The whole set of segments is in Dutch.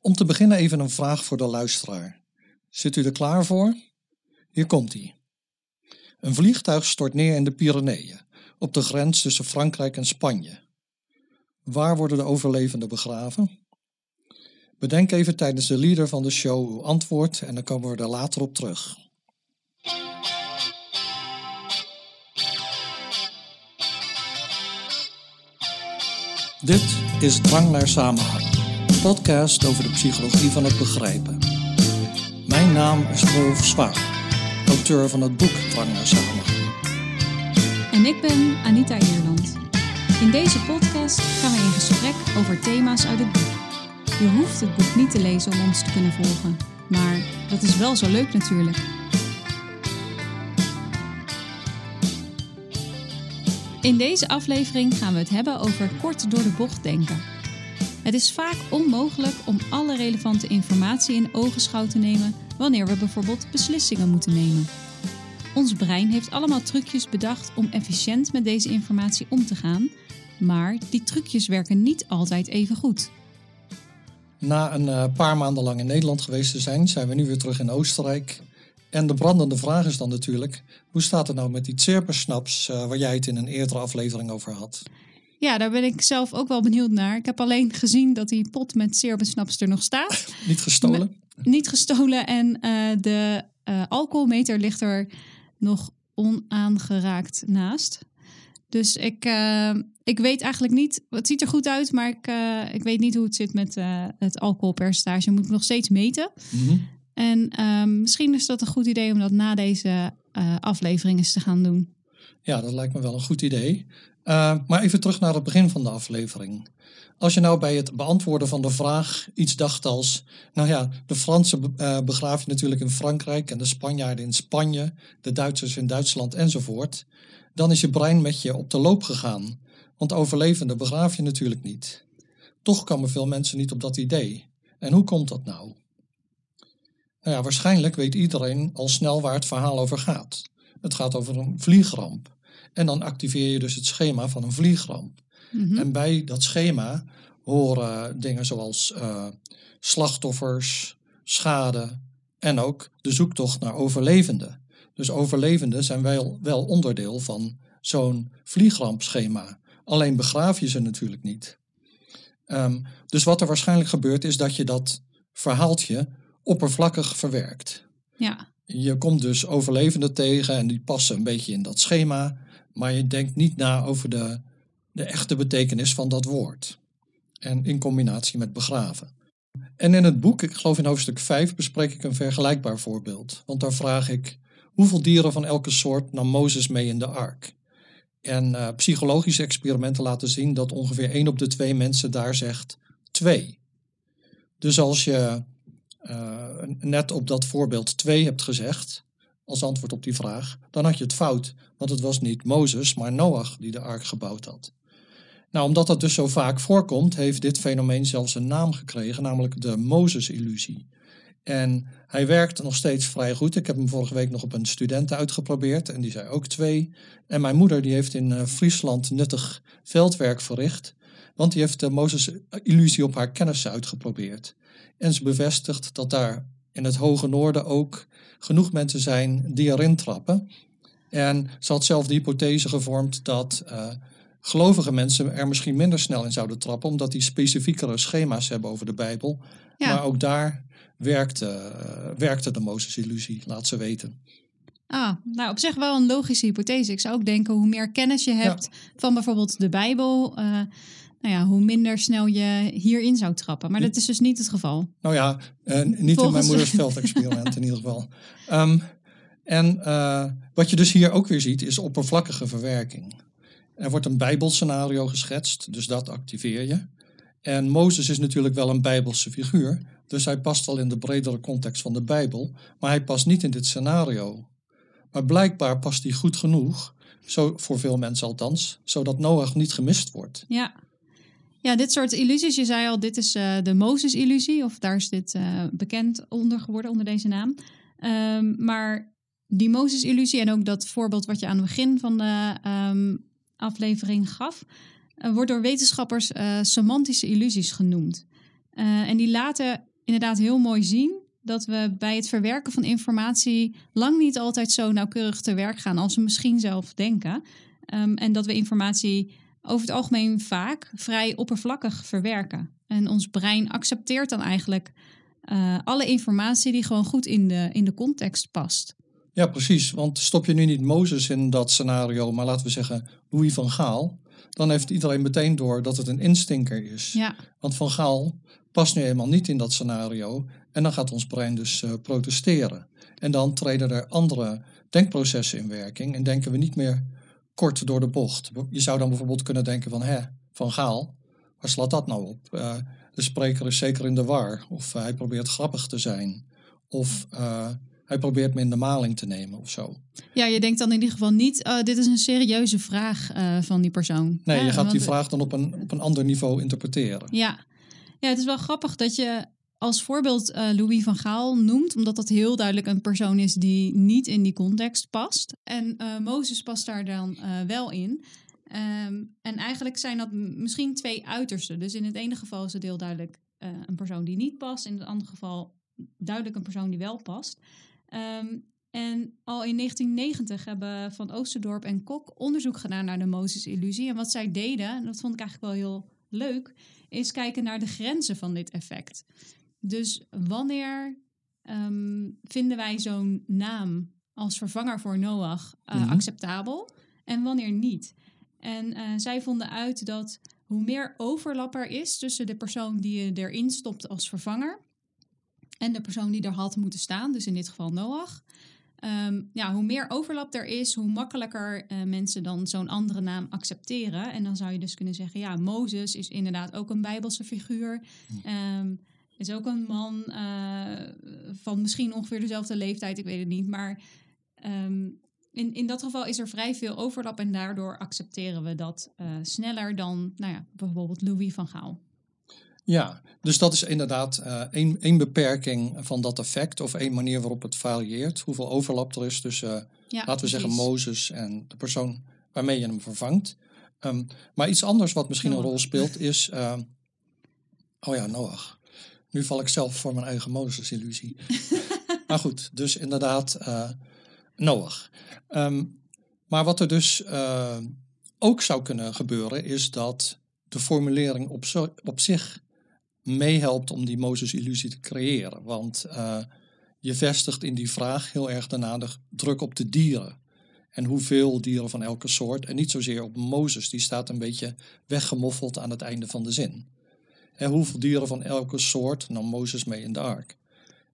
Om te beginnen even een vraag voor de luisteraar. Zit u er klaar voor? Hier komt ie. Een vliegtuig stort neer in de Pyreneeën, op de grens tussen Frankrijk en Spanje. Waar worden de overlevenden begraven? Bedenk even tijdens de leader van de show uw antwoord en dan komen we er later op terug. Dit is Drang naar Samenhang, podcast over de psychologie van het begrijpen. Mijn naam is Rolf Zwaar, auteur van het boek Drang naar Samenhang. En ik ben Anita Ierland. In deze podcast gaan we in gesprek over thema's uit het boek. Je hoeft het boek niet te lezen om ons te kunnen volgen, maar dat is wel zo leuk natuurlijk. In deze aflevering gaan we het hebben over kort door de bocht denken. Het is vaak onmogelijk om alle relevante informatie in ogenschouw te nemen wanneer we bijvoorbeeld beslissingen moeten nemen. Ons brein heeft allemaal trucjes bedacht om efficiënt met deze informatie om te gaan, maar die trucjes werken niet altijd even goed. Na een eh, paar maanden lang in Nederland geweest te zijn, zijn we nu weer terug in Oostenrijk. En de brandende vraag is dan natuurlijk, hoe staat het nou met die Zerpersnaps uh, waar jij het in een eerdere aflevering over had? Ja, daar ben ik zelf ook wel benieuwd naar. Ik heb alleen gezien dat die pot met Zerpersnaps er nog staat. niet gestolen? niet gestolen en uh, de uh, alcoholmeter ligt er nog onaangeraakt naast. Dus ik, uh, ik weet eigenlijk niet. Het ziet er goed uit, maar ik, uh, ik weet niet hoe het zit met uh, het alcoholpercentage. Moet ik nog steeds meten. Mm -hmm. En um, misschien is dat een goed idee om dat na deze aflevering eens te gaan doen. Ja, dat lijkt me wel een goed idee. Maar even terug naar het begin van de aflevering. Als je nou bij het beantwoorden van de vraag iets dacht als, nou ja, de Fransen uh, begraaf je natuurlijk in Frankrijk en de Spanjaarden in Spanje, de Duitsers in Duitsland enzovoort, dan is je brein met je op de loop gegaan. Want overlevenden begraaf je natuurlijk niet. Toch komen veel mensen niet op dat idee. En hoe komt dat nou? Nou ja, waarschijnlijk weet iedereen al snel waar het verhaal over gaat. Het gaat over een vliegramp. En dan activeer je dus het schema van een vliegramp. Mm-hmm. En bij dat schema horen dingen zoals uh, slachtoffers, schade en ook de zoektocht naar overlevenden. Dus overlevenden zijn wel, wel onderdeel van zo'n vliegrampschema. Alleen begraaf je ze natuurlijk niet. Um, dus wat er waarschijnlijk gebeurt is dat je dat verhaaltje oppervlakkig verwerkt. Ja. Je komt dus overlevenden tegen en die passen een beetje in dat schema, maar je denkt niet na over de, de echte betekenis van dat woord. En in combinatie met begraven. En in het boek, ik geloof in hoofdstuk 5, bespreek ik een vergelijkbaar voorbeeld. Want daar vraag ik, hoeveel dieren van elke soort nam Mozes mee in de ark? En uh, psychologische experimenten laten zien dat ongeveer 1 op de 2 mensen daar zegt 2. Dus als je uh, net op dat voorbeeld 2 hebt gezegd, als antwoord op die vraag, dan had je het fout. Want het was niet Mozes, maar Noach die de ark gebouwd had. Nou, omdat dat dus zo vaak voorkomt, heeft dit fenomeen zelfs een naam gekregen, namelijk de Mozes-illusie. En hij werkt nog steeds vrij goed. Ik heb hem vorige week nog op een student uitgeprobeerd en die zei ook twee. En mijn moeder die heeft in uh, Friesland nuttig veldwerk verricht, want die heeft de Mozes-illusie op haar kennissen uitgeprobeerd. En ze bevestigt dat daar in het hoge noorden ook genoeg mensen zijn die erin trappen. En ze had zelf de hypothese gevormd dat uh, gelovige mensen er misschien minder snel in zouden trappen, omdat die specifiekere schema's hebben over de Bijbel. Ja. Maar ook daar werkte, werkte de Mozes-illusie, laat ze weten. Ah, nou op zich wel een logische hypothese. Ik zou ook denken, hoe meer kennis je hebt ja. van bijvoorbeeld de Bijbel, uh, nou ja, hoe minder snel je hierin zou trappen. Maar dat is dus niet het geval. Nou ja, uh, niet Volgens... in mijn moeders veldexperiment in ieder geval. Um, en uh, wat je dus hier ook weer ziet, is oppervlakkige verwerking. Er wordt een bijbelscenario geschetst, dus dat activeer je. En Mozes is natuurlijk wel een bijbelse figuur, dus hij past wel in de bredere context van de Bijbel, maar hij past niet in dit scenario. Maar blijkbaar past hij goed genoeg, zo, voor veel mensen althans, zodat Noach niet gemist wordt. Ja. Ja, dit soort illusies, je zei al, dit is uh, de Mozes-illusie, of daar is dit uh, bekend onder geworden, onder deze naam. Um, maar die Mozes-illusie en ook dat voorbeeld wat je aan het begin van de um, aflevering gaf, uh, wordt door wetenschappers semantische illusies genoemd. Eh, en die laten inderdaad heel mooi zien dat we bij het verwerken van informatie lang niet altijd zo nauwkeurig te werk gaan als we misschien zelf denken. Ehm, en dat we informatie over het algemeen vaak vrij oppervlakkig verwerken. En ons brein accepteert dan eigenlijk eh, alle informatie die gewoon goed in de, in de context past. Ja, precies. Want stop je nu niet Mozes in dat scenario, maar laten we zeggen Louis van Gaal, dan heeft iedereen meteen door dat het een instinker is. Ja, Want Van Gaal past nu eenmaal niet in dat scenario en dan gaat ons brein dus eh, protesteren. En dan treden er andere denkprocessen in werking en denken we niet meer kort door de bocht. Je zou dan bijvoorbeeld kunnen denken van, hè, Van Gaal, waar slaat dat nou op? Eh, de spreker is zeker in de war, of eh, hij probeert grappig te zijn, of eh, hij probeert me in de maling te nemen of zo. ja je denkt dan in ieder geval niet, eh, dit is een serieuze vraag van die persoon. Nee, je gaat die vraag dan op een, op een ander niveau interpreteren. Ja. ja, het is wel grappig dat je als voorbeeld eh, Louis van Gaal noemt, omdat dat heel duidelijk een persoon is die niet in die context past. En eh, Mozes past daar dan eh, wel in. Ehm, en eigenlijk zijn dat misschien twee uitersten. Dus in het ene geval is het heel duidelijk een persoon die niet past. In het andere geval duidelijk een persoon die wel past. Ehm, en al in 1990 hebben Van Oosterdorp en Kok onderzoek gedaan naar de Mozes-illusie. En wat zij deden, en dat vond ik eigenlijk wel heel leuk, is kijken naar de grenzen van dit effect. Dus wanneer ehm, vinden wij zo'n naam als vervanger voor Noach eh, Mhm. acceptabel en wanneer niet? En eh, zij vonden uit dat hoe meer overlap er is tussen de persoon die je erin stopt als vervanger en de persoon die er had moeten staan, dus in dit geval Noach. ehm, ja, hoe meer overlap er is, hoe makkelijker eh, mensen dan zo'n andere naam accepteren. En dan zou je dus kunnen zeggen, ja, Mozes is inderdaad ook een bijbelse figuur. Ehm, is ook een man eh, van misschien ongeveer dezelfde leeftijd, ik weet het niet. Maar ehm, in, in dat geval is er vrij veel overlap en daardoor accepteren we dat eh, sneller dan nou ja, bijvoorbeeld Louis van Gaal. Ja, dus dat is inderdaad eh, één, één beperking van dat effect of één manier waarop het varieert. Hoeveel overlap er is tussen, Ja, laten we zeggen. Mozes en de persoon waarmee je hem vervangt. Ehm, maar iets anders wat misschien een rol speelt is, ehm, oh ja, Noach. Nu val ik zelf voor mijn eigen Mozes-illusie. maar goed, dus inderdaad Noach. Ehm, maar wat er dus eh, ook zou kunnen gebeuren is dat de formulering op, zo- op zich meehelpt om die Mozes-illusie te creëren. Want eh, je vestigt in die vraag heel erg de nadruk druk op de dieren. En hoeveel dieren van elke soort. En niet zozeer op Mozes, die staat een beetje weggemoffeld aan het einde van de zin. En hoeveel dieren van elke soort nam Mozes mee in de ark?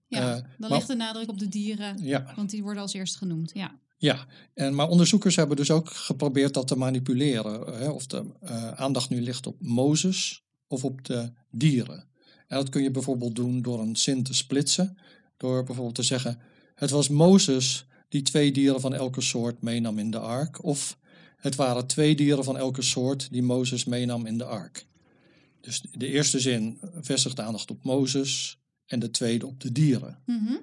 Ja, eh, dan maar- ligt de nadruk op de dieren, Ja, want die worden als eerst genoemd. Ja, ja. En, maar onderzoekers hebben dus ook geprobeerd dat te manipuleren. Hè, of de eh, aandacht nu ligt op Mozes of op de dieren. En dat kun je bijvoorbeeld doen door een zin te splitsen. Door bijvoorbeeld te zeggen: Het was Mozes die twee dieren van elke soort meenam in de ark. Of het waren twee dieren van elke soort die Mozes meenam in de ark. Dus de eerste zin vestigt de aandacht op Mozes en de tweede op de dieren. Mhm.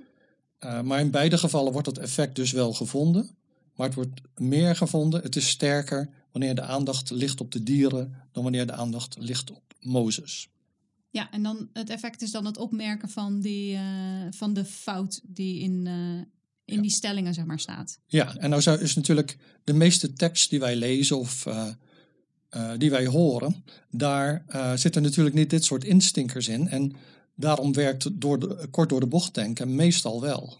Uh, maar in beide gevallen wordt het effect dus wel gevonden. Maar het wordt meer gevonden, het is sterker wanneer de aandacht ligt op de dieren dan wanneer de aandacht ligt op Mozes. ja en dan het effect is dan het opmerken van, die, eh, van de fout die in, eh, in Ja. die stellingen zeg maar, staat. Ja, en nou zou- is natuurlijk de meeste tekst die wij lezen of uh, uh, die wij horen, daar uh, zitten natuurlijk niet dit soort instinkers in. En daarom werkt door de, kort door de bocht denken meestal wel.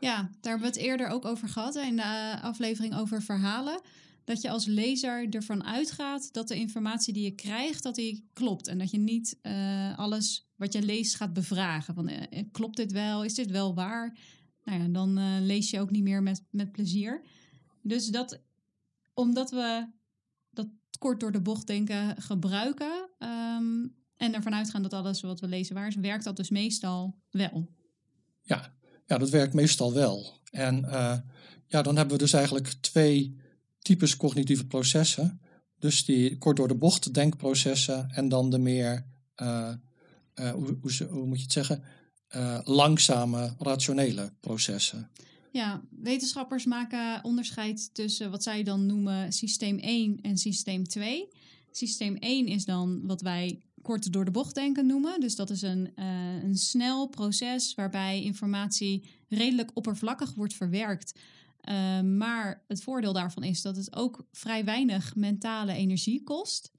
Ja, daar hebben we het eerder ook over gehad in de uh, aflevering over verhalen. Dat je als lezer ervan uitgaat dat de informatie die je krijgt, dat die klopt. En dat je niet alles wat je leest gaat bevragen. Van, klopt dit wel? Is dit wel waar? Nou ja, dan lees je ook niet meer met, met plezier. Dus dat, omdat we kort door de bocht denken gebruiken... Um, en ervan uitgaan dat alles wat we lezen waar is, werkt dat dus meestal wel. Ja, ja dat werkt meestal wel. En uh, ja, dan hebben we dus eigenlijk twee types cognitieve processen. Dus die kort door de bocht denkprocessen en dan de meer, uh, uh, hoe, hoe, hoe, moet je het zeggen, langzame rationele processen. Ja, wetenschappers maken onderscheid tussen wat zij dan noemen systeem 1 en systeem 2. Systeem 1 is dan wat wij kort door de bocht denken noemen. Dus dat is een, eh, een snel proces waarbij informatie redelijk oppervlakkig wordt verwerkt. Uh, maar het voordeel daarvan is dat het ook vrij weinig mentale energie kost.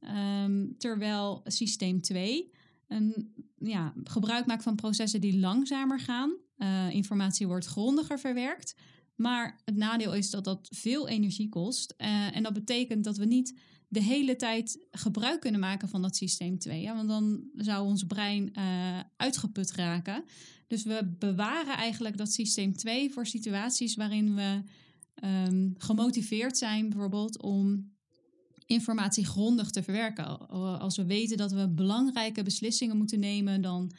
Um, terwijl systeem 2 een, ja, gebruik maakt van processen die langzamer gaan. Uh, informatie wordt grondiger verwerkt. Maar het nadeel is dat dat veel energie kost. Uh, en dat betekent dat we niet de hele tijd gebruik kunnen maken van dat systeem 2. Ja? Want dan zou ons brein uh, uitgeput raken. Dus we bewaren eigenlijk dat systeem 2 voor situaties waarin we um, gemotiveerd zijn, bijvoorbeeld om informatie grondig te verwerken. Als we weten dat we belangrijke beslissingen moeten nemen, dan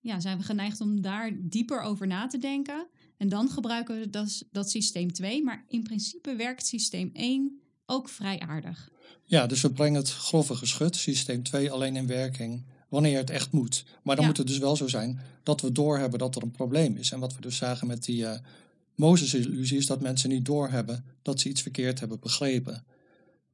ja, zijn we geneigd om daar dieper over na te denken. En dan gebruiken we dat, dat systeem 2. Maar in principe werkt systeem 1 ook vrij aardig. Ja, dus we brengen het grove geschut, systeem 2, alleen in werking wanneer het echt moet. Maar dan ja. moet het dus wel zo zijn dat we doorhebben dat er een probleem is. En wat we dus zagen met die uh, Mozes-illusie is dat mensen niet doorhebben dat ze iets verkeerd hebben begrepen.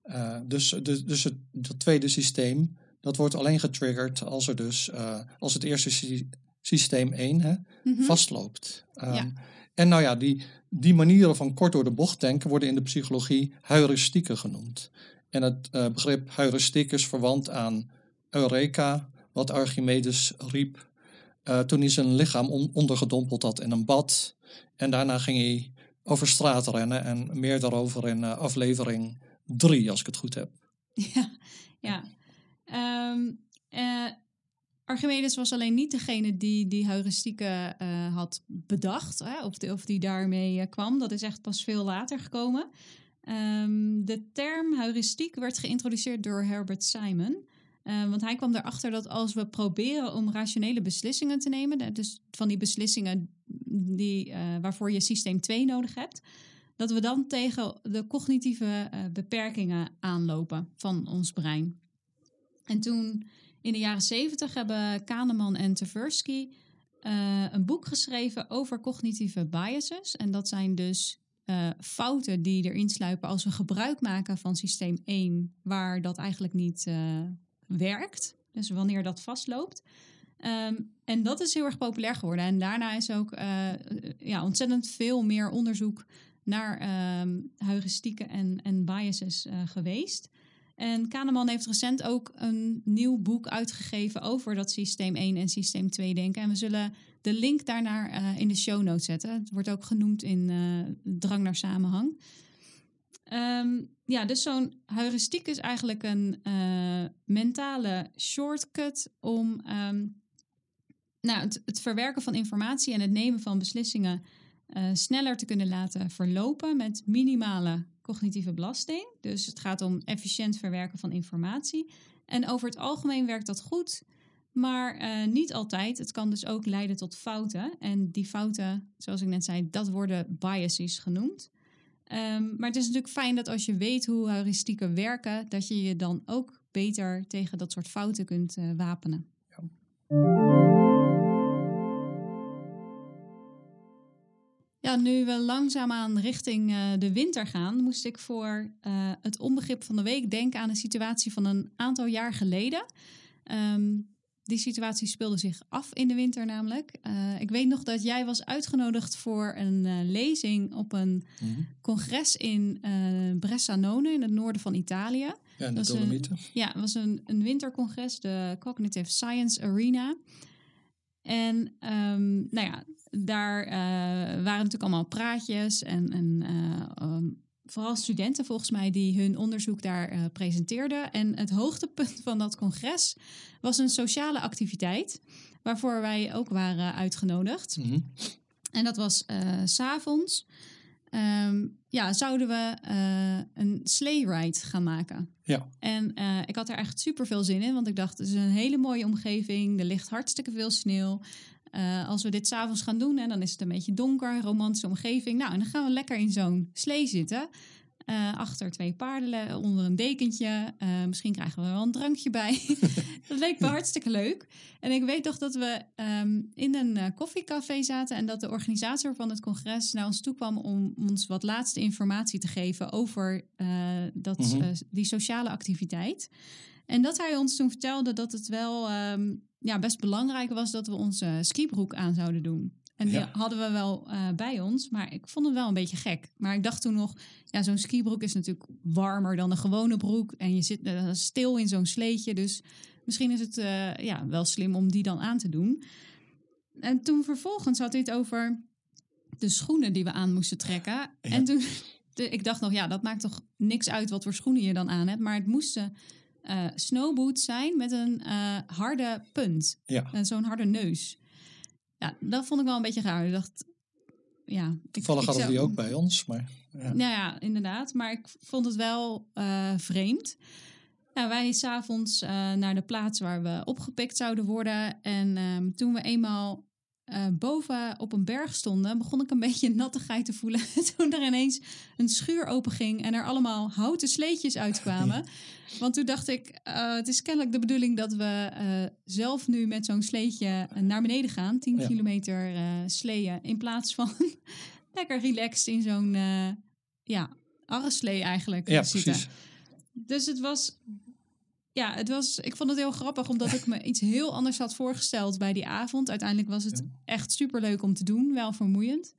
Uh, dus dus, dus het, dat tweede systeem, dat wordt alleen getriggerd als er dus, uh, als het eerste sy systeem 1 hè, mm -hmm. vastloopt. Um, ja. En nou ja, die, die manieren van kort door de bocht denken worden in de psychologie heuristieken genoemd. En het uh, begrip heuristiek is verwant aan Eureka, wat Archimedes riep uh, toen hij zijn lichaam on ondergedompeld had in een bad. En daarna ging hij over straat rennen en meer daarover in uh, aflevering 3, als ik het goed heb. Ja, ja. Um, Archimedes was alleen niet degene die die heuristieken uh, had bedacht, hè, of, of die daarmee uh, kwam. Dat is echt pas veel later gekomen. Um, de term heuristiek werd geïntroduceerd door Herbert Simon. Uh, want hij kwam erachter dat als we proberen om rationele beslissingen te nemen, dus van die beslissingen die, waarvoor je systeem 2 nodig hebt, dat we dan tegen de cognitieve beperkingen aanlopen van ons brein. En toen in de jaren zeventig hebben Kahneman en Tversky uh, een boek geschreven over cognitieve biases. En dat zijn dus uh, fouten die erin sluipen als we gebruik maken van systeem 1, waar dat eigenlijk niet uh, werkt. Dus wanneer dat vastloopt. Um, en dat is heel erg populair geworden. En daarna is ook ja, ontzettend veel meer onderzoek naar um, heuristieken en, en biases geweest. En Kahneman heeft recent ook een nieuw boek uitgegeven over dat systeem 1 en systeem 2 denken. En we zullen de link daarnaar uh, in de show notes zetten. Het wordt ook genoemd in uh, Drang naar Samenhang. Um, ja, dus zo'n heuristiek is eigenlijk een uh, mentale shortcut om um, nou, het, het, verwerken van informatie en het nemen van beslissingen sneller te kunnen laten verlopen met minimale cognitieve belasting. Dus het gaat om efficiënt verwerken van informatie. En over het algemeen werkt dat goed, maar uh, niet altijd. Het kan dus ook leiden tot fouten. En die fouten, zoals ik net zei, dat worden biases genoemd. Um, maar het is natuurlijk fijn dat als je weet hoe heuristieken werken, dat je je dan ook beter tegen dat soort fouten kunt uh, wapenen. Ja. Ja, nu we langzaamaan richting uh, de winter gaan, moest ik voor uh, het onbegrip van de week denken aan een situatie van een aantal jaar geleden. Um, die situatie speelde zich af in de winter namelijk. Uh, ik weet nog dat jij was uitgenodigd voor een lezing op een mm -hmm. congres in Bressanone in het noorden van Italië. Ja, in de Dolomieten. Ja, het was een, een wintercongres, de Cognitive Science Arena. En um, nou ja, daar uh, waren natuurlijk allemaal praatjes en, en uh, um, vooral studenten volgens mij die hun onderzoek daar uh, presenteerden. En het hoogtepunt van dat congres was een sociale activiteit waarvoor wij ook waren uitgenodigd. Mm -hmm. En dat was s s'avonds. Um, ja, zouden we uh, een sleigh ride gaan maken. Ja. En uh, ik had er echt super veel zin in, want ik dacht, het is een hele mooie omgeving. Er ligt hartstikke veel sneeuw. Uh, als we dit s'avonds gaan doen, en dan is het een beetje donker, romantische omgeving. Nou, en dan gaan we lekker in zo'n slee zitten. Uh, achter twee paarden onder een dekentje. Uh, misschien krijgen we wel een drankje bij. dat leek me hartstikke leuk. En ik weet toch dat we um, in een uh, koffiecafé zaten en dat de organisator van het congres naar ons toe kwam om ons wat laatste informatie te geven over dat, mm -hmm. die sociale activiteit. En dat hij ons toen vertelde dat het wel ehm, ja, best belangrijk was dat we onze skibroek aan zouden doen. En die Ja. hadden we wel eh, bij ons, maar ik vond het wel een beetje gek. Maar ik dacht toen nog, ja, zo'n skibroek is natuurlijk warmer dan een gewone broek. En je zit eh, stil in zo'n sleetje, dus misschien is het eh, ja, wel slim om die dan aan te doen. En toen vervolgens had hij het over de schoenen die we aan moesten trekken. En toen, de, ik dacht nog, ja, dat maakt toch niks uit wat voor schoenen je dan aan hebt. Maar het moesten eh snowboots zijn met een eh, harde punt. Ja. En zo'n harde neus. Ja, dat vond ik wel een beetje raar. Ik dacht, ja. ik- Toevallig ik hadden zou- die ook bij ons. Maar ja. nou ja, inderdaad. Maar ik vond het wel eh, vreemd. Nou, wij s'avonds uh, naar de plaats waar we opgepikt zouden worden. En ehm, toen we eenmaal eh, boven op een berg stonden, begon ik een beetje nattigheid te voelen. toen er ineens een schuur openging en er allemaal houten sleetjes uitkwamen. Want toen dacht ik, eh, het is kennelijk de bedoeling dat we eh, zelf nu met zo'n sleetje naar beneden gaan. 10 Ja. kilometer sleeën. In plaats van lekker relaxed in zo'n ja, arreslee eigenlijk ja, precies. Dus het was, ja, het was, ik vond het heel grappig omdat ik me iets heel anders had voorgesteld bij die avond. Uiteindelijk was het echt superleuk om te doen, wel vermoeiend.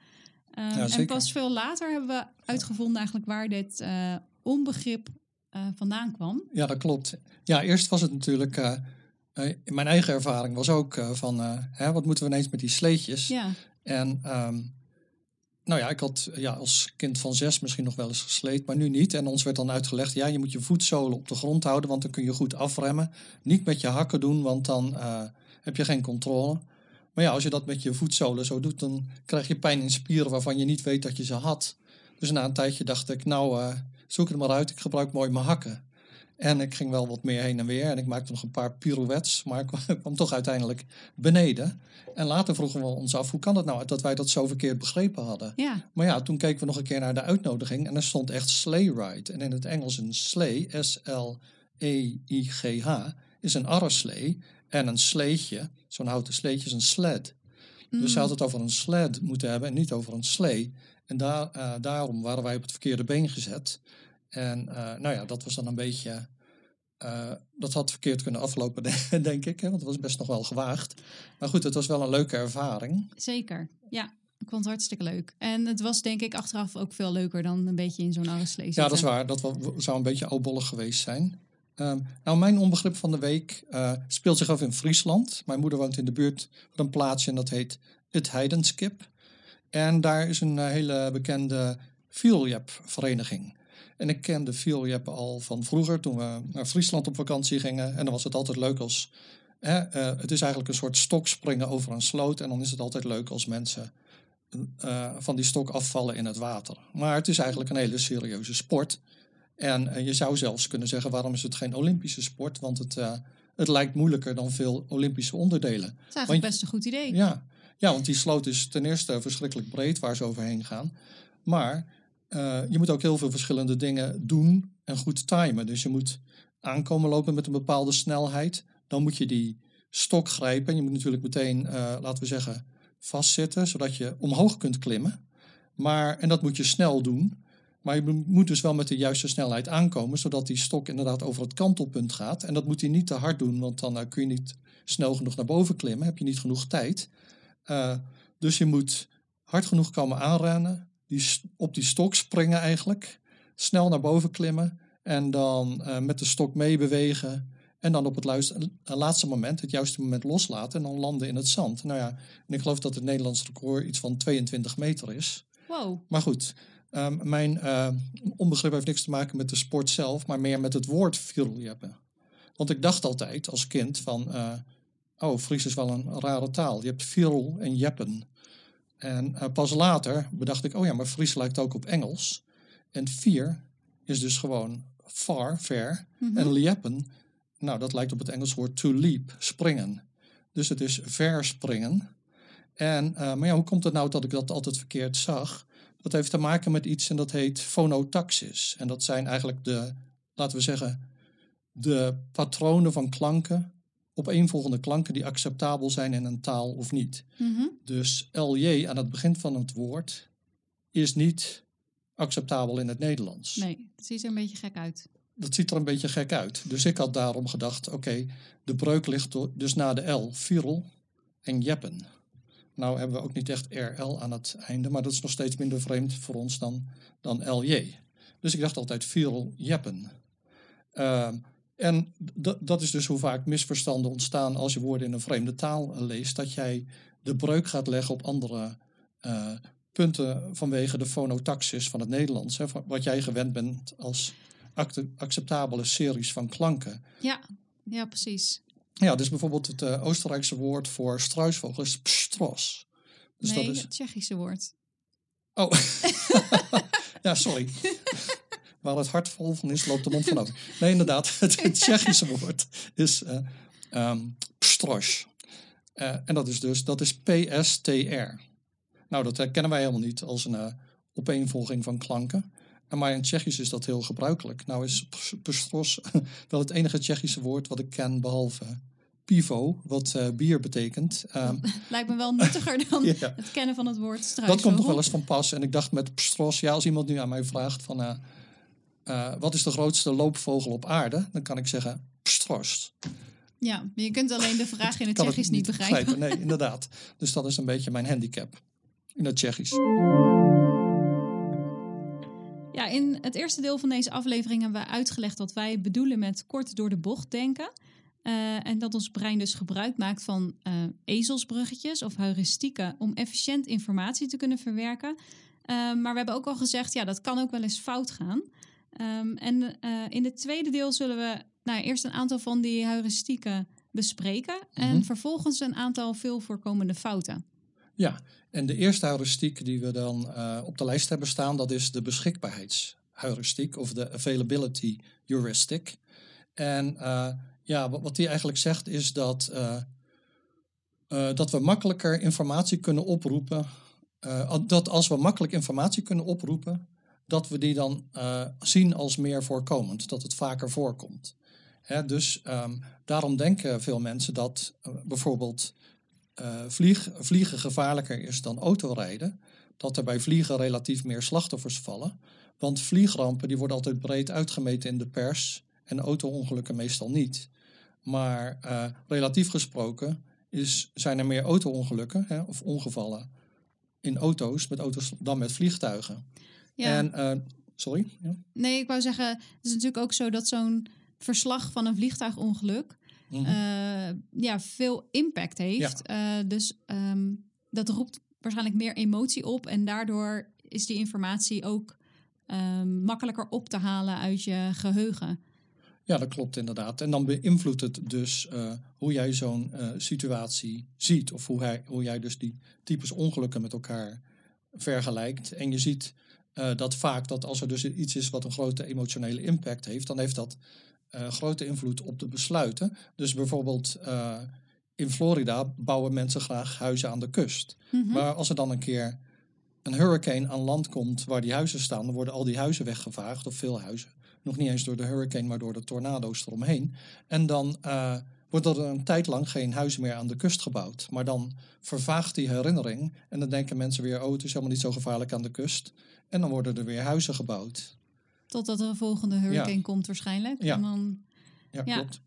Um, Ja, en pas veel later hebben we uitgevonden eigenlijk waar dit eh, onbegrip eh, vandaan kwam. Ja, dat klopt. Ja, eerst was het natuurlijk. eh, mijn eigen ervaring was ook van. hè, wat moeten we ineens met die sleetjes? Ja, En. ehm, nou ja, ik had ja, als kind van zes misschien nog wel eens gesleed, maar nu niet. En ons werd dan uitgelegd, ja, je moet je voetzolen op de grond houden, want dan kun je goed afremmen. Niet met je hakken doen, want dan eh, heb je geen controle. Maar ja, als je dat met je voetzolen zo doet, dan krijg je pijn in spieren waarvan je niet weet dat je ze had. Dus na een tijdje dacht ik, nou, eh, zoek het maar uit, ik gebruik mooi mijn hakken. En ik ging wel wat meer heen en weer en ik maakte nog een paar pirouettes, maar ik kwam- toch uiteindelijk beneden. En later vroegen we ons af, hoe kan het nou dat wij dat zo verkeerd begrepen hadden? ja, Maar ja, toen keken we nog een keer naar de uitnodiging en er stond echt sleigh ride. En in het Engels een sleigh, S-L-E-I-G-H, is een arreslee. En een sleetje, zo'n houten sleetje, is een sled. Dus ze had het over een sled moeten hebben en niet over een slee. En daar, eh, daarom waren wij op het verkeerde been gezet. En eh, nou ja, dat was dan een beetje... eh, dat had verkeerd kunnen aflopen, denk ik. Hè, want het was best nog wel gewaagd. Maar goed, het was wel een leuke ervaring. zeker. Ja, ik vond het hartstikke leuk. En het was denk ik achteraf ook veel leuker dan een beetje in zo'n arreslee Ja, dat is waar. Dat zou een beetje oudbollig geweest zijn. Ehm, nou, mijn onbegrip van de week eh, speelt zich af in Friesland. Mijn moeder woont in de buurt van een plaatsje en dat heet Het Heidenskip. En daar is een hele bekende veeljep-vereniging. En ik kende veeljep al van vroeger, toen we naar Friesland op vakantie gingen. En dan was het altijd leuk als... Hè, eh, het is eigenlijk een soort stokspringen over een sloot. En dan is het altijd leuk als mensen eh, van die stok afvallen in het water. Maar het is eigenlijk een hele serieuze sport. En eh, je zou zelfs kunnen zeggen, waarom is het geen Olympische sport? Want het, het lijkt moeilijker dan veel Olympische onderdelen. Het is eigenlijk Want- best een goed idee. Ja. ja, want die sloot is ten eerste verschrikkelijk breed waar ze overheen gaan. Maar eh, je moet ook heel veel verschillende dingen doen en goed timen. Dus je moet aankomen lopen met een bepaalde snelheid. Dan moet je die stok grijpen. Je moet natuurlijk meteen, eh, laten we zeggen, vastzitten, zodat je omhoog kunt klimmen. Maar, en dat moet je snel doen. Maar je moet dus wel met de juiste snelheid aankomen, zodat die stok inderdaad over het kantelpunt gaat. En dat moet hij niet te hard doen, want dan eh, kun je niet snel genoeg naar boven klimmen. Heb je niet genoeg tijd. Uh, dus je moet hard genoeg komen aanrennen, die, op die stok springen eigenlijk, snel naar boven klimmen en dan uh, met de stok meebewegen. En dan op het luister- uh, laatste moment, het juiste moment loslaten en dan landen in het zand. Nou ja, en ik geloof dat het Nederlands record iets van 22 meter is. Wow, Maar goed, um, mijn uh, onbegrip heeft niks te maken met de sport zelf, maar meer met het woord viruljeppen. Want ik dacht altijd als kind van, uh, oh, Fries is wel een rare taal. Je hebt virul en jeppen. En uh, pas later bedacht ik, oh ja, maar Fries lijkt ook op Engels. En vier is dus gewoon far, ver. Mhm. En liepen, nou dat lijkt op het Engels woord to leap, springen. Dus het is verspringen. En, uh, maar ja, hoe komt het nou dat ik dat altijd verkeerd zag? Dat heeft te maken met iets en dat heet fonotaxis. En dat zijn eigenlijk de, laten we zeggen, de patronen van klanken, opeenvolgende klanken die acceptabel zijn in een taal of niet. Mhm. Dus LJ aan het begin van het woord is niet acceptabel in het Nederlands. Nee, het ziet er een beetje gek uit. dat ziet er een beetje gek uit. Dus ik had daarom gedacht, oké, de breuk ligt dus na de L, Virel en Jeppen. Nou hebben we ook niet echt RL aan het einde, maar dat is nog steeds minder vreemd voor ons dan, dan LJ. Dus ik dacht altijd Virel Jeppen. Ehm, en dat is dus hoe vaak misverstanden ontstaan als je woorden in een vreemde taal eh, leest, dat jij de breuk gaat leggen op andere eh, punten vanwege de fonotaxis van het Nederlands. Hè, wat jij gewend bent als acceptabele series van klanken. Ja, ja precies. Ja, dus bijvoorbeeld het eh, Oostenrijkse woord voor struisvogel is pstros. Dus nee, dat is... het Tsjechische woord. Oh, ja, sorry. Waar het hart vol van is, loopt de mond van over. Nee, inderdaad, het, het Tsjechische woord is pstros. Eh, en dat is dus, dat is PSTR. Nou, dat herkennen wij helemaal niet als een eh, opeenvolging van klanken. En Maar in Tsjechisch is dat heel gebruikelijk. Nou is ps- pstros wel het enige Tsjechische woord wat ik ken, behalve pivo, wat bier betekent. Ehm, Lijkt me wel nuttiger dan het kennen van het woord dat komt nog wel eens van pas. En ik dacht met pstros, ja, als iemand nu aan mij vraagt van... eh, wat is de grootste loopvogel op aarde? Dan kan ik zeggen pstros. Ja, maar je kunt alleen de vraag in het Tsjechisch niet begrijpen. Nee, inderdaad. Dus dat is een beetje mijn handicap in het Tsjechisch. Ja, in het eerste deel van deze aflevering hebben we uitgelegd wat wij bedoelen met kort door de bocht denken. Eh, en dat ons brein dus gebruik maakt van eh, ezelsbruggetjes of heuristieken om efficiënt informatie te kunnen verwerken. Maar we hebben ook al gezegd, ja, dat kan ook wel eens fout gaan. Ehm, en eh, in het tweede deel zullen we nou, eerst een aantal van die heuristieken bespreken en Mhm. vervolgens een aantal veel voorkomende fouten. Ja, en de eerste heuristiek die we dan eh, op de lijst hebben staan... dat is de beschikbaarheidsheuristiek of de availability heuristic. En eh, ja, wat, wat die eigenlijk zegt is dat, dat we makkelijker informatie kunnen oproepen... dat als we makkelijk informatie kunnen oproepen... dat we die dan eh, zien als meer voorkomend, dat het vaker voorkomt. Hè, dus ehm, daarom denken veel mensen dat eh, bijvoorbeeld eh, vlieg, vliegen gevaarlijker is dan autorijden. Dat er bij vliegen relatief meer slachtoffers vallen. Want vliegrampen die worden altijd breed uitgemeten in de pers en auto-ongelukken meestal niet. Maar relatief gesproken is, zijn er meer auto-ongelukken hè, of ongevallen in auto's met auto's dan met vliegtuigen. Ja. En, eh, sorry? Ja? Nee, ik wou zeggen, het is natuurlijk ook zo dat zo'n verslag van een vliegtuigongeluk Mhm. eh, ja, veel impact heeft. Eh, dus ehm, dat roept waarschijnlijk meer emotie op en daardoor is die informatie ook ehm, makkelijker op te halen uit je geheugen. Ja, dat klopt inderdaad. En dan beïnvloedt het dus hoe jij zo'n situatie ziet. Of hoe, hij, hoe jij dus die types ongelukken met elkaar vergelijkt. En je ziet eh, dat vaak dat als er dus iets is wat een grote emotionele impact heeft, dan heeft dat eh, grote invloed op de besluiten. Dus bijvoorbeeld eh, in Florida bouwen mensen graag huizen aan de kust. Mhm. Maar als er dan een keer een hurricane aan land komt waar die huizen staan, dan worden al die huizen weggevaagd, of veel huizen. Nog niet eens door de hurricane, maar door de tornado's eromheen. En dan wordt er een tijd lang geen huizen meer aan de kust gebouwd. Maar dan vervaagt die herinnering en dan denken mensen weer, oh het is helemaal niet zo gevaarlijk aan de kust. En dan worden er weer huizen gebouwd. Totdat er een volgende hurricane Ja. komt waarschijnlijk. Ja. En dan Ja, Ja. klopt.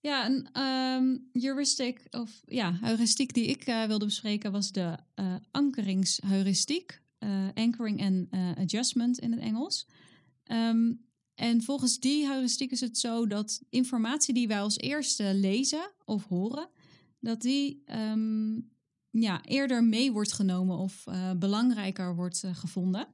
Ja, een ehm, heuristic, of ja, heuristiek die ik eh, wilde bespreken was de eh ankeringsheuristiek. Eh, anchoring en adjustment in het Engels. Ehm, en volgens die heuristiek is het zo dat informatie die wij als eerste lezen of horen, dat die ehm, ja, eerder mee wordt genomen of eh, belangrijker wordt eh, gevonden.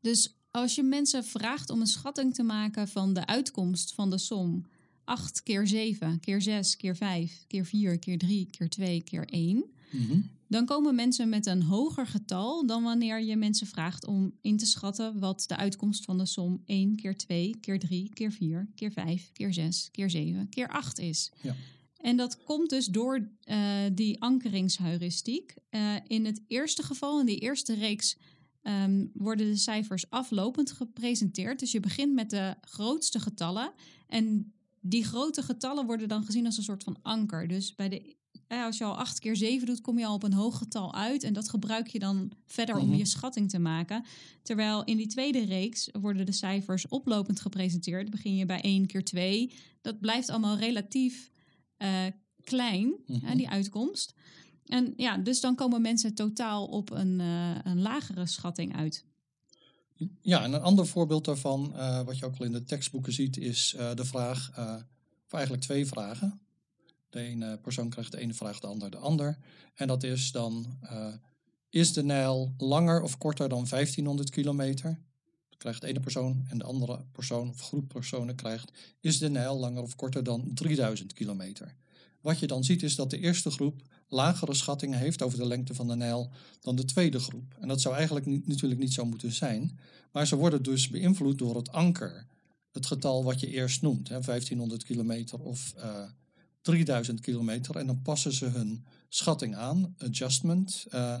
Dus als je mensen vraagt om een schatting te maken van de uitkomst van de som 8 keer 7, keer 6, keer 5, keer 4, keer 3, keer 2, keer 1. Mhm. Dan komen mensen met een hoger getal dan wanneer je mensen vraagt om in te schatten wat de uitkomst van de som 1 keer 2, keer 3, keer 4, keer 5, keer 6, keer 7, keer 8 is. Ja. En dat komt dus door eh, die ankeringsheuristiek. Eh, in het eerste geval, in die eerste reeks, ehm, worden de cijfers aflopend gepresenteerd. Dus je begint met de grootste getallen. En die grote getallen worden dan gezien als een soort van anker. Dus bij de als je al 8 keer 7 doet, kom je al op een hoog getal uit. En dat gebruik je dan verder om Mhm. je schatting te maken. Terwijl in die tweede reeks worden de cijfers oplopend gepresenteerd. Begin je bij 1 keer 2. Dat blijft allemaal relatief eh, klein, Mhm. die uitkomst. En ja, dus dan komen mensen totaal op een, eh, een lagere schatting uit. Ja, en een ander voorbeeld daarvan, eh, wat je ook al in de tekstboeken ziet, is de vraag, of eigenlijk twee vragen. De ene persoon krijgt de ene vraag, de ander de ander. En dat is dan, eh, is de Nijl langer of korter dan 1500 kilometer? Dat krijgt de ene persoon en de andere persoon of groep personen krijgt, is de Nijl langer of korter dan 3000 kilometer? Wat je dan ziet is dat de eerste groep lagere schattingen heeft over de lengte van de Nijl dan de tweede groep. En dat zou eigenlijk natuurlijk niet zo moeten zijn, maar ze worden dus beïnvloed door het anker. Het getal wat je eerst noemt, hè, 1500 kilometer of eh 3000 kilometer. En dan passen ze hun schatting aan, adjustment, eh,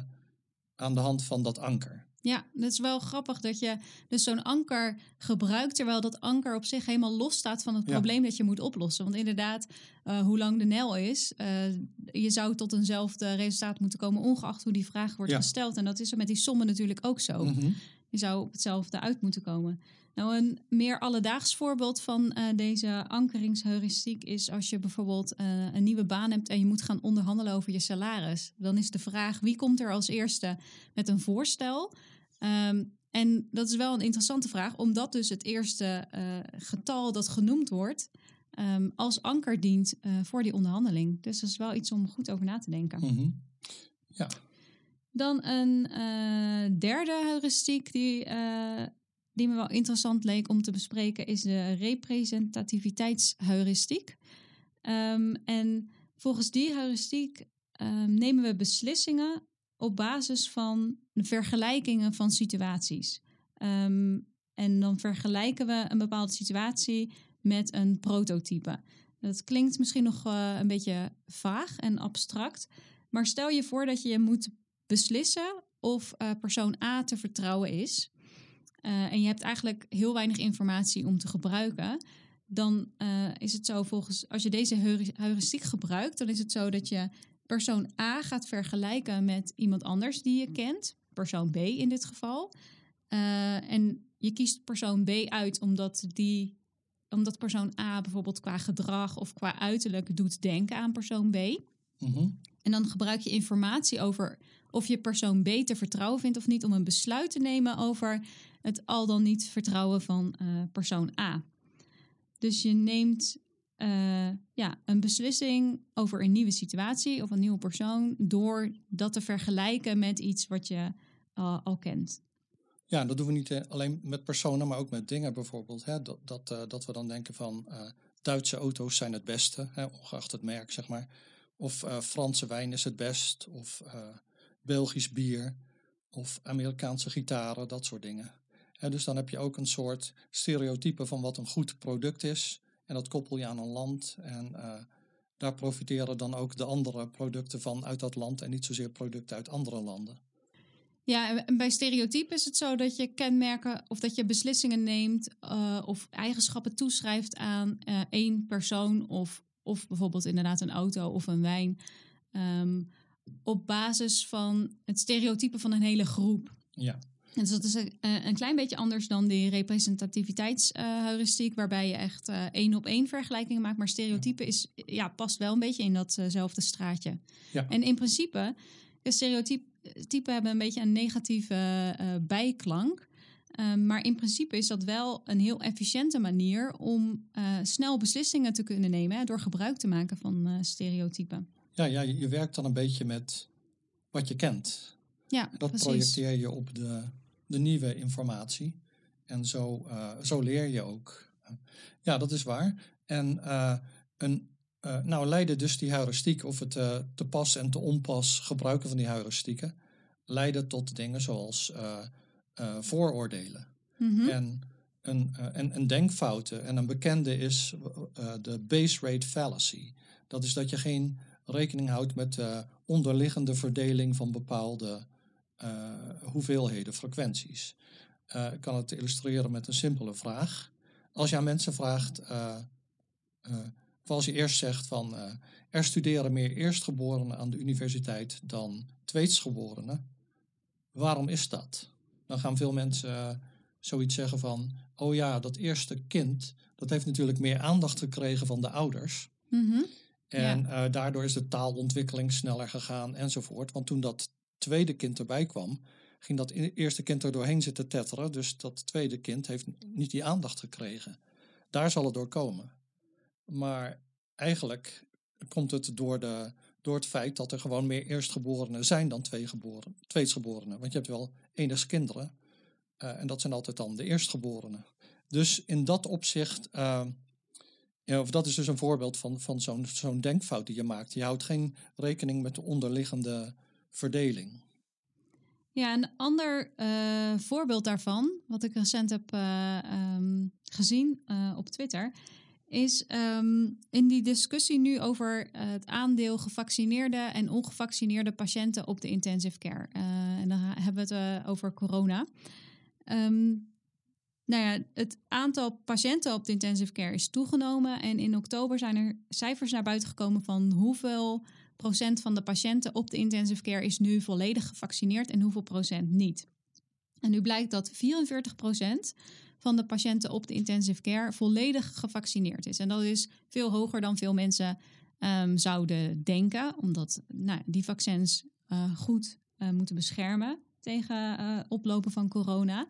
aan de hand van dat anker. Ja, dat is wel grappig dat je dus zo'n anker gebruikt, terwijl dat anker op zich helemaal los staat van het Ja. probleem dat je moet oplossen. Want inderdaad, eh, hoe lang de Nijl is, eh, je zou tot eenzelfde resultaat moeten komen, ongeacht hoe die vraag wordt Ja. gesteld. En dat is er met die sommen natuurlijk ook zo. Mhm. Je zou op hetzelfde uit moeten komen. Nou, een meer alledaags voorbeeld van eh, deze ankeringsheuristiek is als je bijvoorbeeld eh, een nieuwe baan hebt en je moet gaan onderhandelen over je salaris. Dan is de vraag wie komt er als eerste met een voorstel? Ehm, en dat is wel een interessante vraag, omdat dus het eerste eh, getal dat genoemd wordt ehm, als anker dient voor die onderhandeling. Dus dat is wel iets om goed over na te denken. Mhm. Ja, Dan een eh, derde heuristiek die, eh, die me wel interessant leek om te bespreken, is de representativiteitsheuristiek. Ehm, en volgens die heuristiek ehm, nemen we beslissingen op basis van vergelijkingen van situaties. Ehm, en dan vergelijken we een bepaalde situatie met een prototype. Dat klinkt misschien nog eh, een beetje vaag en abstract. Maar stel je voor dat je moet beslissen of eh, persoon A te vertrouwen is. eh, en je hebt eigenlijk heel weinig informatie om te gebruiken. Dan eh, is het zo volgens, als je deze heuri- heuristiek gebruikt, dan is het zo dat je persoon A gaat vergelijken met iemand anders die je kent. Persoon B in dit geval. En je kiest persoon B uit omdat die omdat persoon A bijvoorbeeld qua gedrag of qua uiterlijk doet denken aan persoon B. Mhm. En dan gebruik je informatie over of je persoon B te vertrouwen vindt of niet om een besluit te nemen over het al dan niet vertrouwen van eh, persoon A. Dus je neemt eh, ja, een beslissing over een nieuwe situatie of een nieuwe persoon door dat te vergelijken met iets wat je eh, al kent. Ja, dat doen we niet alleen met personen, maar ook met dingen bijvoorbeeld. Hè? Dat, dat, dat we dan denken van Duitse auto's zijn het beste, hè? ongeacht het merk, zeg maar. Of Franse wijn is het best, of Belgisch bier, of Amerikaanse gitaren, dat soort dingen. Hè, dus dan heb je ook een soort stereotype van wat een goed product is. En dat koppel je aan een land. En eh, daar profiteren dan ook de andere producten van uit dat land en niet zozeer producten uit andere landen. Ja, en bij stereotypen is het zo dat je kenmerken of dat je beslissingen neemt eh, of eigenschappen toeschrijft aan eh, één persoon of, of bijvoorbeeld inderdaad een auto of een wijn. ehm, op basis van het stereotype van een hele groep. Ja, En dus dat is een, eh, een klein beetje anders dan die representativiteitsheuristiek, waarbij je echt eh, één op één vergelijkingen maakt. Maar stereotype is, ja, past wel een beetje in datzelfde straatje. Ja. En in principe, stereotypen hebben een beetje een negatieve eh, bijklank. Um, maar in principe is dat wel een heel efficiënte manier om uh, snel beslissingen te kunnen nemen hè, door gebruik te maken van uh, stereotypen. Ja, ja, je, je werkt dan een beetje met wat je kent. Ja, dat precies. projecteer je op de, de nieuwe informatie. En zo, uh, zo leer je ook. Ja, dat is waar. En uh, een, uh, nou leiden dus die heuristiek of het te pas en te onpas gebruiken van die heuristieken leiden tot dingen zoals vooroordelen. Mhm. Mm -hmm. En een, en, en denkfouten. En een bekende is de base rate fallacy. Dat is dat je geen rekening houdt met de onderliggende verdeling van bepaalde uh, hoeveelheden, frequenties. Uh, ik kan het illustreren met een simpele vraag. Als je aan mensen vraagt, of als je eerst zegt van, er studeren meer eerstgeborenen aan de universiteit dan tweetsgeborenen. Waarom is dat? Dan gaan veel mensen eh, zoiets zeggen van, oh ja, dat eerste kind, dat heeft natuurlijk meer aandacht gekregen van de ouders. Mhm. En eh, daardoor is de taalontwikkeling sneller gegaan enzovoort. Want toen dat tweede kind erbij kwam, ging dat e- eerste kind er doorheen zitten tetteren. Dus dat tweede kind heeft niet die aandacht gekregen. Daar zal het door komen. Maar eigenlijk komt het door, de, door het feit dat er gewoon meer eerstgeborenen zijn dan tweegeboren, tweetsgeborenen. Want je hebt wel enigskinderen. Uh, en dat zijn altijd dan de eerstgeborenen. Dus in dat opzicht, uh, ja, of dat is dus een voorbeeld van, van zo'n zo'n denkfout die je maakt. Je houdt geen rekening met de onderliggende verdeling. Ja, een ander uh, voorbeeld daarvan, wat ik recent heb um, gezien op Twitter, is um, in die discussie nu over het aandeel gevaccineerde en ongevaccineerde patiënten op de intensive care. En dan hebben we het over corona. Um, nou ja, het aantal patiënten op de intensive care is toegenomen. En in oktober zijn er cijfers naar buiten gekomen van hoeveel procent van de patiënten op de intensive care is nu volledig gevaccineerd en hoeveel procent niet. En nu blijkt dat 44 procent van de patiënten op de intensive care volledig gevaccineerd is. En dat is veel hoger dan veel mensen um, zouden denken, omdat nou, die vaccins uh, goed uh, moeten beschermen tegen uh, oplopen van corona.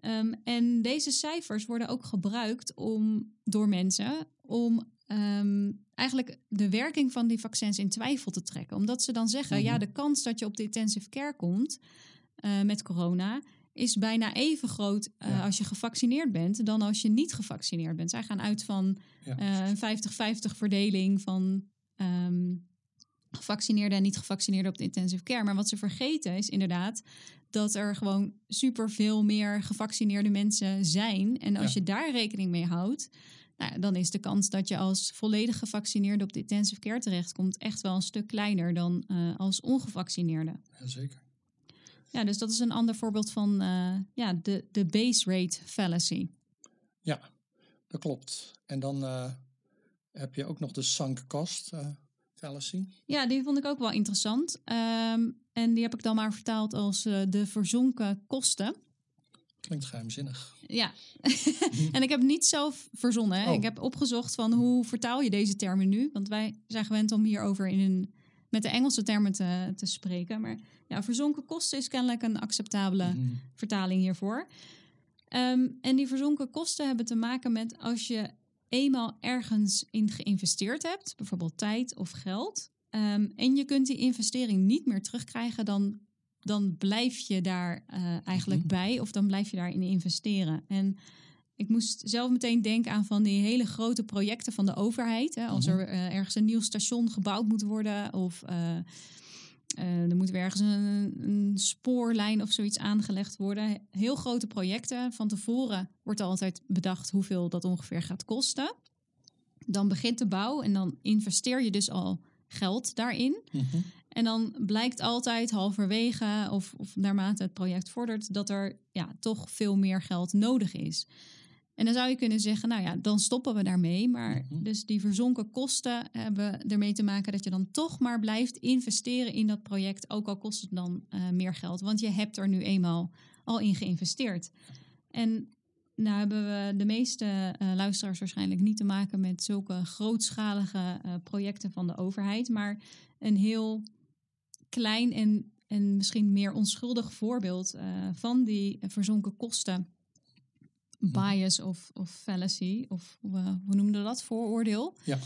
Um, en deze cijfers worden ook gebruikt om, door mensen om um, eigenlijk de werking van die vaccins in twijfel te trekken. Omdat ze dan zeggen, ja, de kans dat je op de intensive care komt met corona is bijna even groot uh, ja. als je gevaccineerd bent dan als je niet gevaccineerd bent. Zij gaan uit van ja. uh, een 50-50 verdeling van um, gevaccineerden en niet gevaccineerden op de intensive care. Maar wat ze vergeten is inderdaad dat er gewoon superveel meer gevaccineerde mensen zijn. En als ja. je daar rekening mee houdt, nou, dan is de kans dat je als volledig gevaccineerde op de intensive care terechtkomt echt wel een stuk kleiner dan uh, als ongevaccineerde. Jazeker. Ja, dus dat is een ander voorbeeld van uh, ja, de, de base rate fallacy. Ja, dat klopt. En dan uh, heb je ook nog de sunk cost fallacy. Ja, die vond ik ook wel interessant. Um, en die heb ik dan maar vertaald als de verzonken kosten. Klinkt geheimzinnig. Ja, en ik heb niet zelf verzonnen. Oh. Ik heb opgezocht van hoe vertaal je deze termen nu? Want wij zijn gewend om hierover in een met de Engelse termen te, te spreken. Maar ja, verzonken kosten is kennelijk een acceptabele mm. vertaling hiervoor. Um, en die verzonken kosten hebben te maken met als je eenmaal ergens in geïnvesteerd hebt, bijvoorbeeld tijd of geld, um, en je kunt die investering niet meer terugkrijgen, dan, dan blijf je daar uh, eigenlijk mm. bij of dan blijf je daarin investeren. En ik moest zelf meteen denken aan van die hele grote projecten van de overheid. Hè, als er uh, ergens een nieuw station gebouwd moet worden of uh, er moet weer ergens een, een, spoorlijn of zoiets aangelegd worden. Heel grote projecten. Van tevoren wordt altijd bedacht hoeveel dat ongeveer gaat kosten. Dan begint de bouw en dan investeer je dus al geld daarin. Mm-hmm. En dan blijkt altijd halverwege of, of naarmate het project vordert dat er ja, toch veel meer geld nodig is. En dan zou je kunnen zeggen, nou ja, dan stoppen we daarmee. Maar mm-hmm. dus die verzonken kosten hebben ermee te maken dat je dan toch maar blijft investeren in dat project, ook al kost het dan uh, meer geld. Want je hebt er nu eenmaal al in geïnvesteerd. En nou hebben we de meeste uh, luisteraars waarschijnlijk niet te maken met zulke grootschalige uh, projecten van de overheid, maar een heel klein en, en misschien meer onschuldig voorbeeld van die verzonken kosten bias of, of fallacy, of hoe noemden we dat? Vooroordeel. Ja.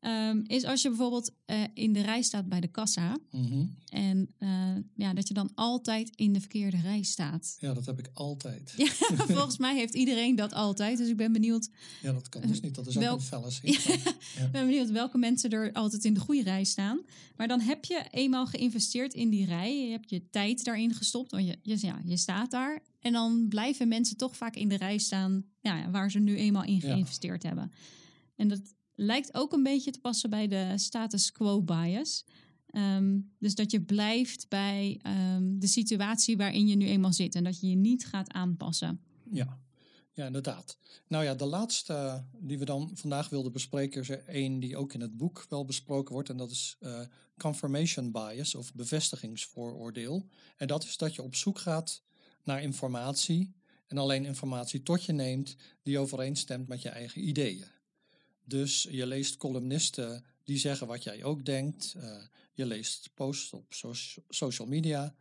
Um, is als je bijvoorbeeld uh, in de rij staat bij de kassa. Mm-hmm. En uh, ja, dat je dan altijd in de verkeerde rij staat. Ja, dat heb ik altijd. Ja, volgens mij heeft iedereen dat altijd. Dus ik ben benieuwd. Ja, dat kan dus niet. Dat is wel, ook een fallacy. ja, Ik ben benieuwd welke mensen er altijd in de goede rij staan. Maar dan heb je eenmaal geïnvesteerd in die rij. Je hebt je tijd daarin gestopt. Want je, je, ja, je staat daar. En dan blijven mensen toch vaak in de rij staan ja, waar ze nu eenmaal in geïnvesteerd ja. hebben. En dat lijkt ook een beetje te passen bij de status quo bias. Um, dus dat je blijft bij um, de situatie waarin je nu eenmaal zit en dat je je niet gaat aanpassen. Ja, Ja, inderdaad. Nou ja, de laatste die we dan vandaag wilden bespreken is er één die ook in het boek wel besproken wordt. En dat is uh, confirmation bias of bevestigingsvooroordeel. En dat is dat je op zoek gaat naar informatie en alleen informatie tot je neemt die overeenstemt met je eigen ideeën. Dus je leest columnisten die zeggen wat jij ook denkt. Uh, je leest posts op social media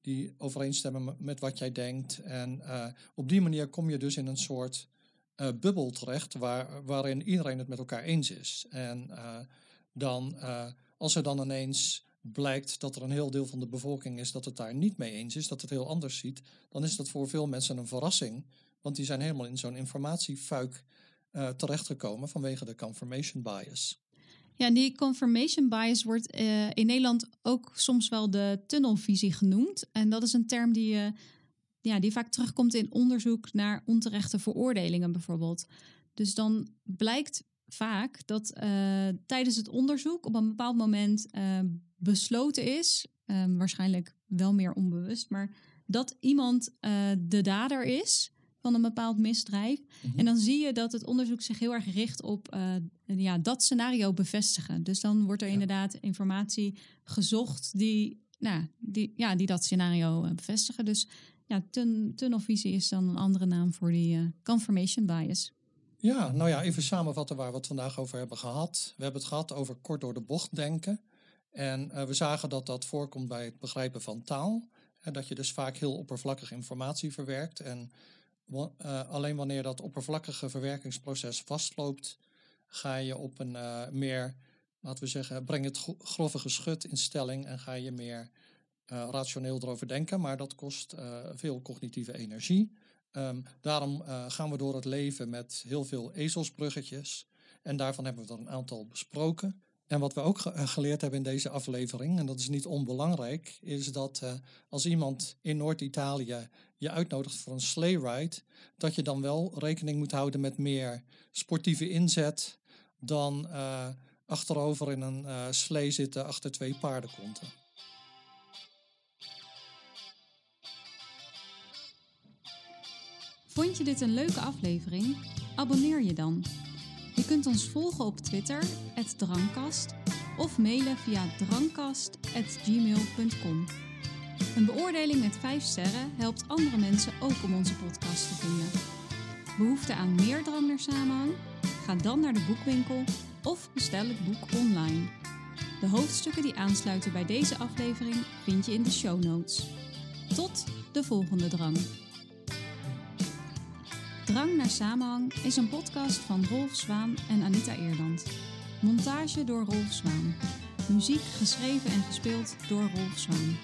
die overeenstemmen met wat jij denkt. En uh, op die manier kom je dus in een soort uh, bubbel terecht waar, waarin iedereen het met elkaar eens is. En dan, als er dan ineens blijkt dat er een heel deel van de bevolking is dat het daar niet mee eens is, dat het heel anders ziet, dan is dat voor veel mensen een verrassing. Want die zijn helemaal in zo'n informatiefuik terechtgekomen vanwege de confirmation bias. Ja, die confirmation bias wordt uh, in Nederland ook soms wel de tunnelvisie genoemd. En dat is een term die, uh, ja, die vaak terugkomt in onderzoek naar onterechte veroordelingen bijvoorbeeld. Dus dan blijkt vaak dat uh, tijdens het onderzoek op een bepaald moment besloten is, waarschijnlijk wel meer onbewust, maar dat iemand de dader is van een bepaald misdrijf. Mhm. En dan zie je dat het onderzoek zich heel erg richt op uh, ja, dat scenario bevestigen. Dus dan wordt er inderdaad informatie gezocht die, nou, die, ja, die dat scenario uh, bevestigen. Dus ja, tun tunnelvisie is dan een andere naam voor die uh, confirmation bias. Ja, nou ja, even samenvatten waar we het vandaag over hebben gehad. We hebben het gehad over kort door de bocht denken. En we zagen dat dat voorkomt bij het begrijpen van taal. En dat je dus vaak heel oppervlakkig informatie verwerkt. En uh, alleen wanneer dat oppervlakkige verwerkingsproces vastloopt, ga je op een uh, meer, laten we zeggen, breng het grove geschut in stelling en ga je meer uh, rationeel erover denken. Maar dat kost veel cognitieve energie. Um, daarom gaan we door het leven met heel veel ezelsbruggetjes. En daarvan hebben we er een aantal besproken. En wat we ook eh, geleerd hebben in deze aflevering, en dat is niet onbelangrijk, is dat uh, als iemand in Noord-Italië je uitnodigt voor een sleigh ride, dat je dan wel rekening moet houden met meer sportieve inzet dan uh, achterover in een uh, slee zitten achter twee paardenkonten. Vond je dit een leuke aflevering? Abonneer je dan. Je kunt ons volgen op Twitter, Drankast, of mailen via drankkast.gmail.com. Een beoordeling met 5 sterren helpt andere mensen ook om onze podcast te vinden. Behoefte aan meer drang naar samenhang? Ga dan naar de boekwinkel of bestel het boek online. De hoofdstukken die aansluiten bij deze aflevering vind je in de show notes. Tot de volgende drang. Drang naar Samenhang is een podcast van Rolf Zwaan en Anita Eerland. Montage door Rolf Zwaan. Muziek geschreven en gespeeld door Rolf Zwaan.